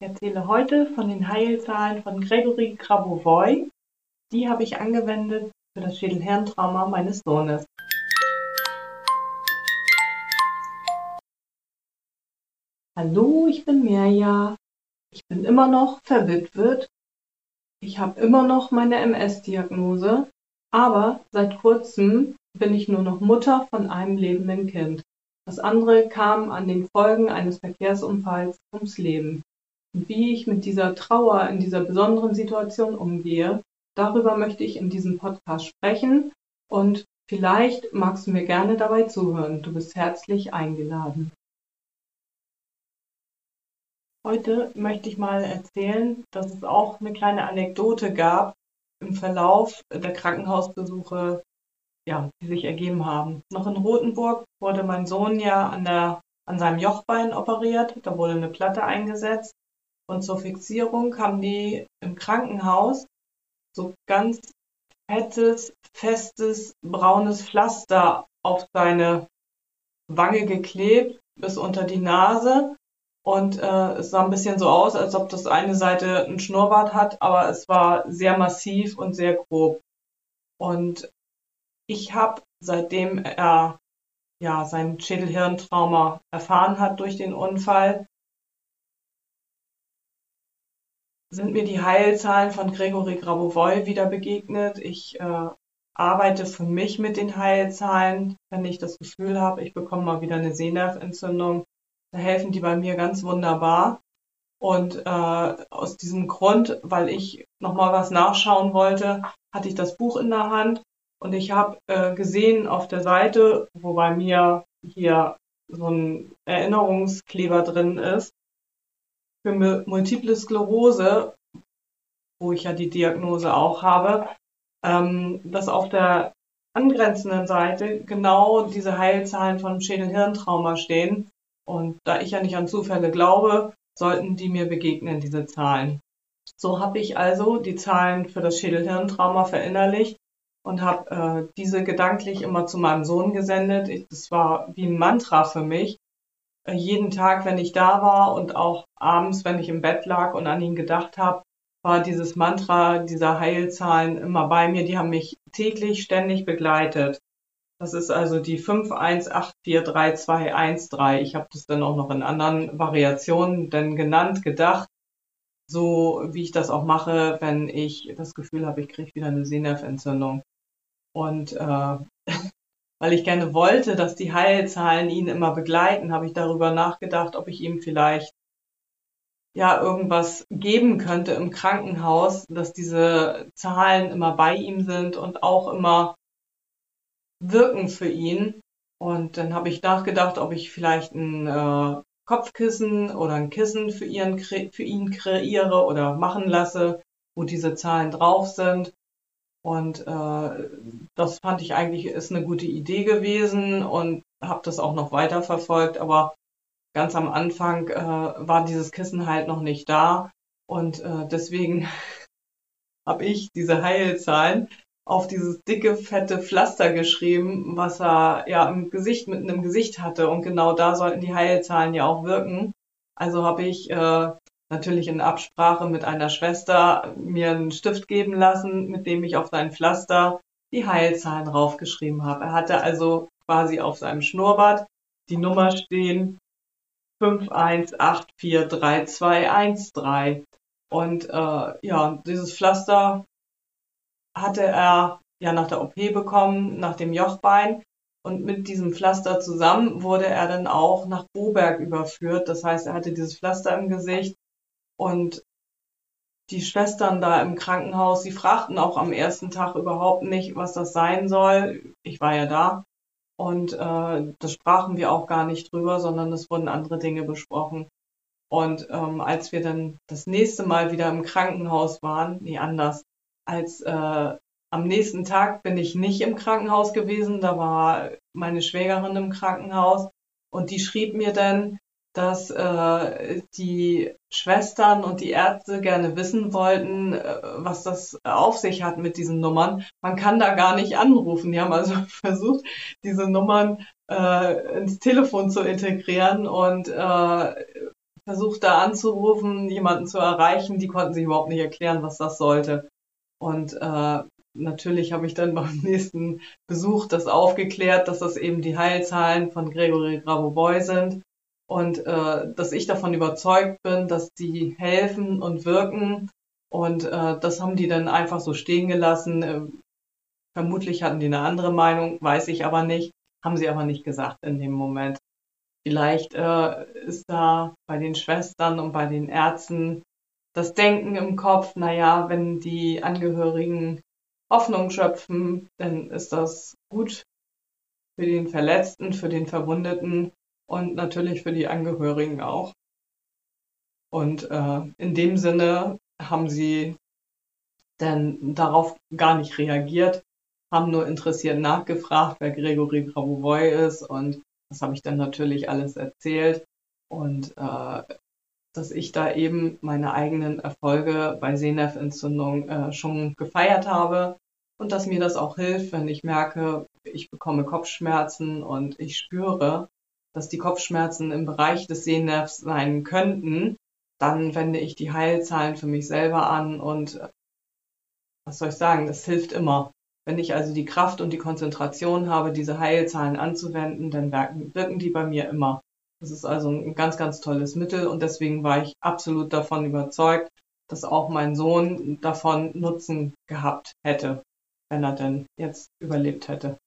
Ich erzähle heute von den Heilzahlen von Gregory Grabovoi. Die habe ich angewendet für das Schädelhirntrauma meines Sohnes. Hallo, ich bin Mirja. Ich bin immer noch verwitwet. Ich habe immer noch meine MS-Diagnose, aber seit kurzem bin ich nur noch Mutter von einem lebenden Kind. Das andere kam an den Folgen eines Verkehrsunfalls ums Leben. Wie ich mit dieser Trauer in dieser besonderen Situation umgehe, darüber möchte ich in diesem Podcast sprechen und vielleicht magst du mir gerne dabei zuhören. Du bist herzlich eingeladen. Heute möchte ich mal erzählen, dass es auch eine kleine Anekdote gab im Verlauf der Krankenhausbesuche, ja, die sich ergeben haben. Noch in Rothenburg wurde mein Sohn ja an, der, an seinem Jochbein operiert. Da wurde eine Platte eingesetzt und zur Fixierung haben die im Krankenhaus so ganz fettes, festes, braunes Pflaster auf seine Wange geklebt bis unter die Nase. Und äh, es sah ein bisschen so aus, als ob das eine Seite ein Schnurrbart hat, aber es war sehr massiv und sehr grob. Und ich habe, seitdem er ja sein Schädelhirntrauma erfahren hat durch den Unfall, sind mir die Heilzahlen von Gregory Grabovoi wieder begegnet. Ich äh, arbeite für mich mit den Heilzahlen, wenn ich das Gefühl habe, ich bekomme mal wieder eine Sehnerventzündung. Da helfen die bei mir ganz wunderbar. Und äh, aus diesem Grund, weil ich nochmal was nachschauen wollte, hatte ich das Buch in der Hand und ich habe äh, gesehen auf der Seite, wo bei mir hier so ein Erinnerungskleber drin ist, für Multiple Sklerose, wo ich ja die Diagnose auch habe, ähm, dass auf der angrenzenden Seite genau diese Heilzahlen von Schädel-Hirntrauma stehen. Und da ich ja nicht an Zufälle glaube, sollten die mir begegnen, diese Zahlen. So habe ich also die Zahlen für das Schädel-Hirntrauma verinnerlicht und habe äh, diese gedanklich immer zu meinem Sohn gesendet. Das war wie ein Mantra für mich, jeden Tag, wenn ich da war und auch abends, wenn ich im Bett lag und an ihn gedacht habe, war dieses Mantra dieser Heilzahlen immer bei mir. Die haben mich täglich, ständig begleitet. Das ist also die 51843213. Ich habe das dann auch noch in anderen Variationen dann genannt, gedacht, so wie ich das auch mache, wenn ich das Gefühl habe, ich kriege wieder eine Sehnerventzündung. Und äh, weil ich gerne wollte, dass die Heilzahlen ihn immer begleiten, habe ich darüber nachgedacht, ob ich ihm vielleicht ja irgendwas geben könnte im Krankenhaus, dass diese Zahlen immer bei ihm sind und auch immer wirken für ihn. Und dann habe ich nachgedacht, ob ich vielleicht ein äh, Kopfkissen oder ein Kissen für ihn, für ihn kreiere oder machen lasse, wo diese Zahlen drauf sind. Und äh, das fand ich eigentlich ist eine gute Idee gewesen und habe das auch noch weiter verfolgt. Aber ganz am Anfang äh, war dieses Kissen halt noch nicht da und äh, deswegen habe ich diese Heilzahlen auf dieses dicke, fette Pflaster geschrieben, was er ja im Gesicht, mitten im Gesicht hatte. Und genau da sollten die Heilzahlen ja auch wirken. Also habe ich äh, natürlich in Absprache mit einer Schwester mir einen Stift geben lassen, mit dem ich auf sein Pflaster die Heilzahlen draufgeschrieben habe. Er hatte also quasi auf seinem Schnurrbart die Nummer stehen 51843213. Und äh, ja, dieses Pflaster hatte er ja nach der OP bekommen, nach dem Jochbein. Und mit diesem Pflaster zusammen wurde er dann auch nach Boberg überführt. Das heißt, er hatte dieses Pflaster im Gesicht und die Schwestern da im Krankenhaus, sie fragten auch am ersten Tag überhaupt nicht, was das sein soll. Ich war ja da. Und äh, das sprachen wir auch gar nicht drüber, sondern es wurden andere Dinge besprochen. Und ähm, als wir dann das nächste Mal wieder im Krankenhaus waren, nee, anders, als äh, am nächsten Tag bin ich nicht im Krankenhaus gewesen, da war meine Schwägerin im Krankenhaus und die schrieb mir dann, dass äh, die Schwestern und die Ärzte gerne wissen wollten, äh, was das auf sich hat mit diesen Nummern. Man kann da gar nicht anrufen. Die haben also versucht, diese Nummern äh, ins Telefon zu integrieren und äh, versucht da anzurufen, jemanden zu erreichen. Die konnten sich überhaupt nicht erklären, was das sollte. Und äh, natürlich habe ich dann beim nächsten Besuch das aufgeklärt, dass das eben die Heilzahlen von Gregory Grabovoi sind und äh, dass ich davon überzeugt bin, dass die helfen und wirken. Und äh, das haben die dann einfach so stehen gelassen. Äh, vermutlich hatten die eine andere Meinung, weiß ich aber nicht, haben sie aber nicht gesagt in dem Moment. Vielleicht äh, ist da bei den Schwestern und bei den Ärzten das Denken im Kopf, naja, wenn die Angehörigen Hoffnung schöpfen, dann ist das gut für den Verletzten, für den Verwundeten und natürlich für die Angehörigen auch. Und äh, in dem Sinne haben sie dann darauf gar nicht reagiert, haben nur interessiert nachgefragt, wer Gregory Grabovoi ist und das habe ich dann natürlich alles erzählt und äh, dass ich da eben meine eigenen Erfolge bei Sehnerventzündung äh, schon gefeiert habe und dass mir das auch hilft, wenn ich merke, ich bekomme Kopfschmerzen und ich spüre, dass die Kopfschmerzen im Bereich des Sehnervs sein könnten, dann wende ich die Heilzahlen für mich selber an und äh, was soll ich sagen, das hilft immer. Wenn ich also die Kraft und die Konzentration habe, diese Heilzahlen anzuwenden, dann wirken, wirken die bei mir immer. Das ist also ein ganz, ganz tolles Mittel und deswegen war ich absolut davon überzeugt, dass auch mein Sohn davon Nutzen gehabt hätte, wenn er denn jetzt überlebt hätte.